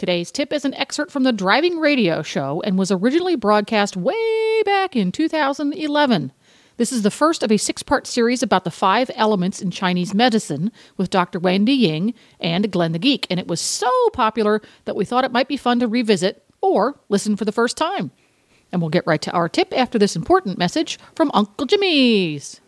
Today's tip is an excerpt from the Driving Radio Show and was originally broadcast way back in 2011. This is the first of a six part series about the five elements in Chinese medicine with Dr. Wendy Ying and Glenn the Geek, and it was so popular that we thought it might be fun to revisit or listen for the first time. And we'll get right to our tip after this important message from Uncle Jimmy's.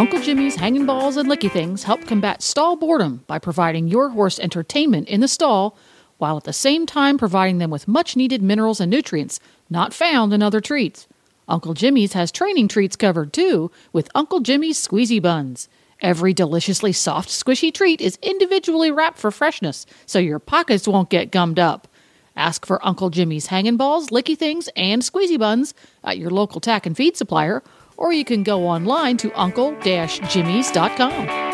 Uncle Jimmy's hanging balls and licky things help combat stall boredom by providing your horse entertainment in the stall while at the same time providing them with much needed minerals and nutrients not found in other treats. Uncle Jimmy's has training treats covered too with Uncle Jimmy's squeezy buns. Every deliciously soft, squishy treat is individually wrapped for freshness so your pockets won't get gummed up. Ask for Uncle Jimmy's hanging balls, licky things, and squeezy buns at your local tack and feed supplier or you can go online to uncle-jimmys.com.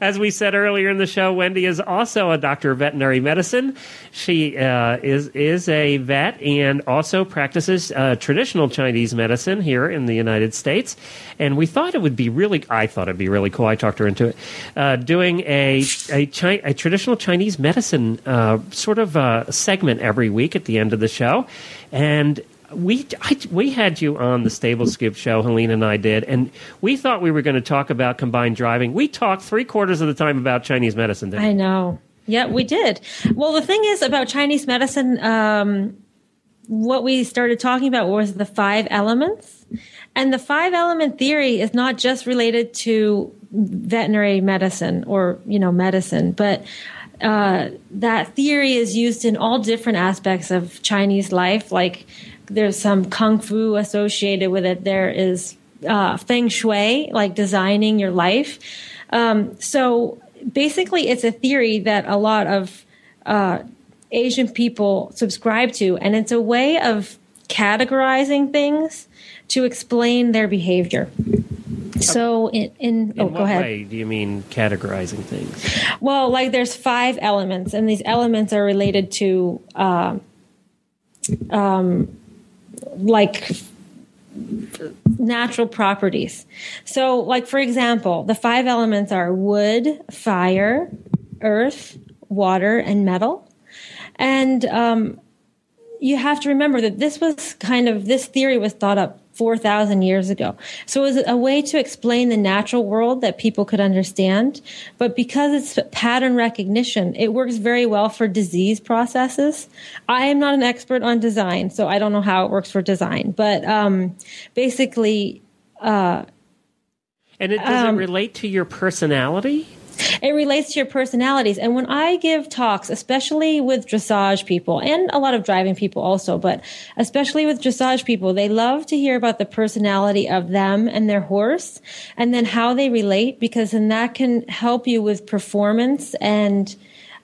As we said earlier in the show, Wendy is also a doctor of veterinary medicine. She uh, is is a vet and also practices uh, traditional Chinese medicine here in the United States. And we thought it would be really, I thought it'd be really cool. I talked her into it, uh, doing a a, Chi- a, traditional Chinese medicine uh, sort of uh, segment every week at the end of the show. And we I, we had you on the Stable Scoop show, Helene and I did, and we thought we were going to talk about combined driving. We talked three quarters of the time about Chinese medicine. I know. Yeah, we did. Well, the thing is about Chinese medicine. Um, what we started talking about was the five elements, and the five element theory is not just related to veterinary medicine or you know medicine, but uh, that theory is used in all different aspects of Chinese life, like there's some kung fu associated with it. There is uh, feng shui, like designing your life. Um, so basically, it's a theory that a lot of uh, Asian people subscribe to, and it's a way of categorizing things to explain their behavior. So in, in, in oh, what go ahead. way do you mean categorizing things? Well, like there's five elements, and these elements are related to uh, um, like natural properties. So, like for example, the five elements are wood, fire, earth, water, and metal. And um, you have to remember that this was kind of this theory was thought up 4,000 years ago. So it was a way to explain the natural world that people could understand. But because it's pattern recognition, it works very well for disease processes. I am not an expert on design, so I don't know how it works for design. But um, basically, uh, and it, does um, it relate to your personality? It relates to your personalities. And when I give talks, especially with dressage people and a lot of driving people also, but especially with dressage people, they love to hear about the personality of them and their horse and then how they relate because then that can help you with performance and,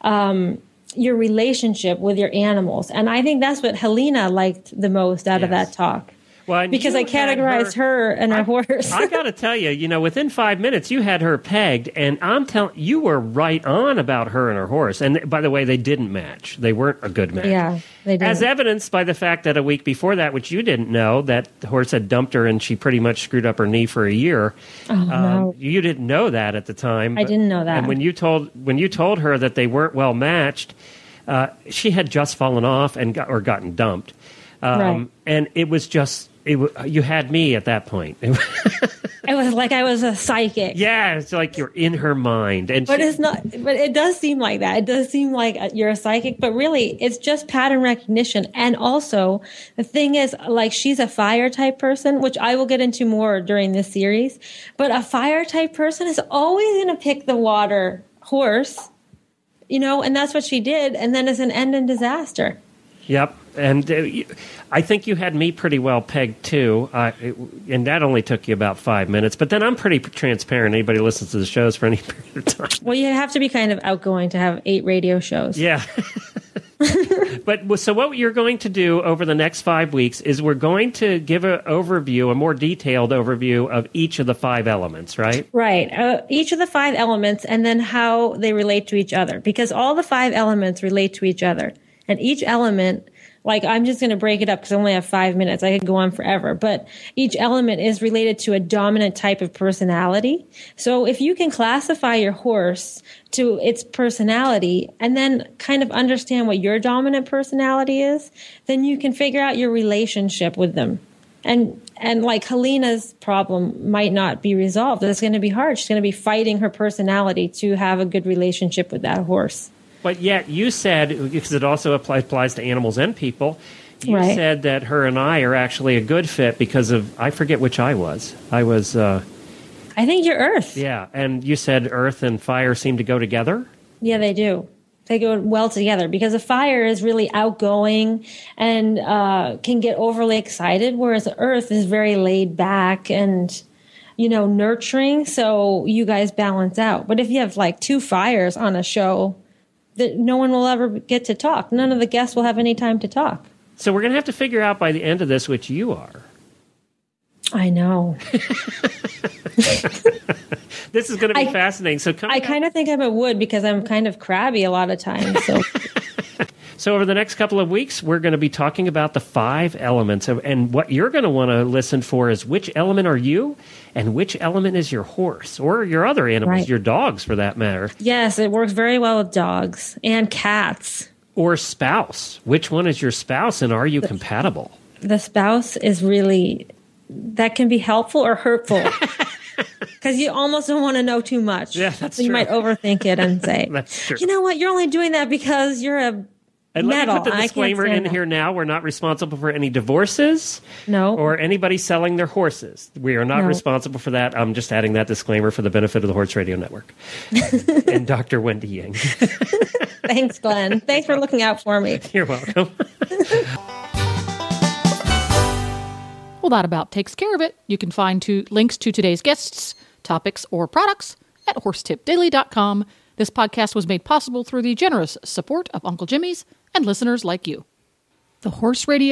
um, your relationship with your animals. And I think that's what Helena liked the most out yes. of that talk. Well, because I categorized her, her, and her horse. I got to tell you, you know, within five minutes, you had her pegged, and I'm telling you were right on about her and her horse. And by the way, they didn't match; they weren't a good match. Yeah, they did. As evidenced by the fact that a week before that, which you didn't know, that the horse had dumped her, and she pretty much screwed up her knee for a year. Oh, um, no. You didn't know that at the time. I didn't know that. And when you told when you told her that they weren't well matched, uh, she had just fallen off and got, or gotten dumped. Um, right. And it was just it, uh, you had me at that point. it was like I was a psychic. Yeah, it's like you're in her mind, and but she, it's not. But it does seem like that. It does seem like uh, you're a psychic, but really, it's just pattern recognition. And also, the thing is, like she's a fire type person, which I will get into more during this series. But a fire type person is always going to pick the water horse, you know, and that's what she did. And then it's an end in disaster. Yep. And uh, I think you had me pretty well pegged too, uh, it- and that only took you about five minutes. But then I'm pretty transparent. Anybody listens to the shows for any period of time. Well, you have to be kind of outgoing to have eight radio shows. Yeah. but so what you're going to do over the next five weeks is we're going to give an overview, a more detailed overview of each of the five elements, right? Right. Uh, each of the five elements and then how they relate to each other because all the five elements relate to each other. And each element, like I'm just going to break it up because I only have five minutes. I could go on forever, but each element is related to a dominant type of personality. So if you can classify your horse to its personality and then kind of understand what your dominant personality is, then you can figure out your relationship with them and and like Helena's problem might not be resolved. It's going to be hard. She's going to be fighting her personality to have a good relationship with that horse. But yet you said, because it also applies to animals and people, you Right. said that her and I are actually a good fit because of, I forget which I was. I was, uh, I think you're Earth. yeah, and you said earth and fire seem to go together? Yeah, they do. They go well together because a fire is really outgoing and uh, can get overly excited, whereas earth is very laid back and, you know, nurturing. So you guys balance out. But if you have like two fires on a show, that no one will ever get to talk. None of the guests will have any time to talk. So we're going to have to figure out by the end of this which you are. I know. This is going to be I- fascinating. So, I kind of think I'm a wood because I'm kind of crabby a lot of times. So So, over the next couple of weeks, we're going to be talking about the five elements. And what you're going to want to listen for is which element are you and which element is your horse or your other animals, Right. your dogs for that matter, yes, it works very well with dogs and cats. or spouse. Which one is your spouse and are you compatible? The spouse is really that can be helpful or hurtful because you almost don't want to know too much. Yeah, that's so you true. might overthink it and say, That's true. "You know what? You're only doing that because you're a And let metal." me put the disclaimer in that. here now. We're not responsible for any divorces No. or anybody selling their horses. We are not No. responsible for that. I'm just adding that disclaimer for the benefit of the Horse Radio Network and Dr. Wendy Ying. Thanks, Glenn. Thanks for looking out for me. You're welcome. Well, that about takes care of it. You can find two links to today's guests, topics, or products at horsetipdaily.com. This podcast was made possible through the generous support of Uncle Jimmy's and listeners like you. The Horse Radio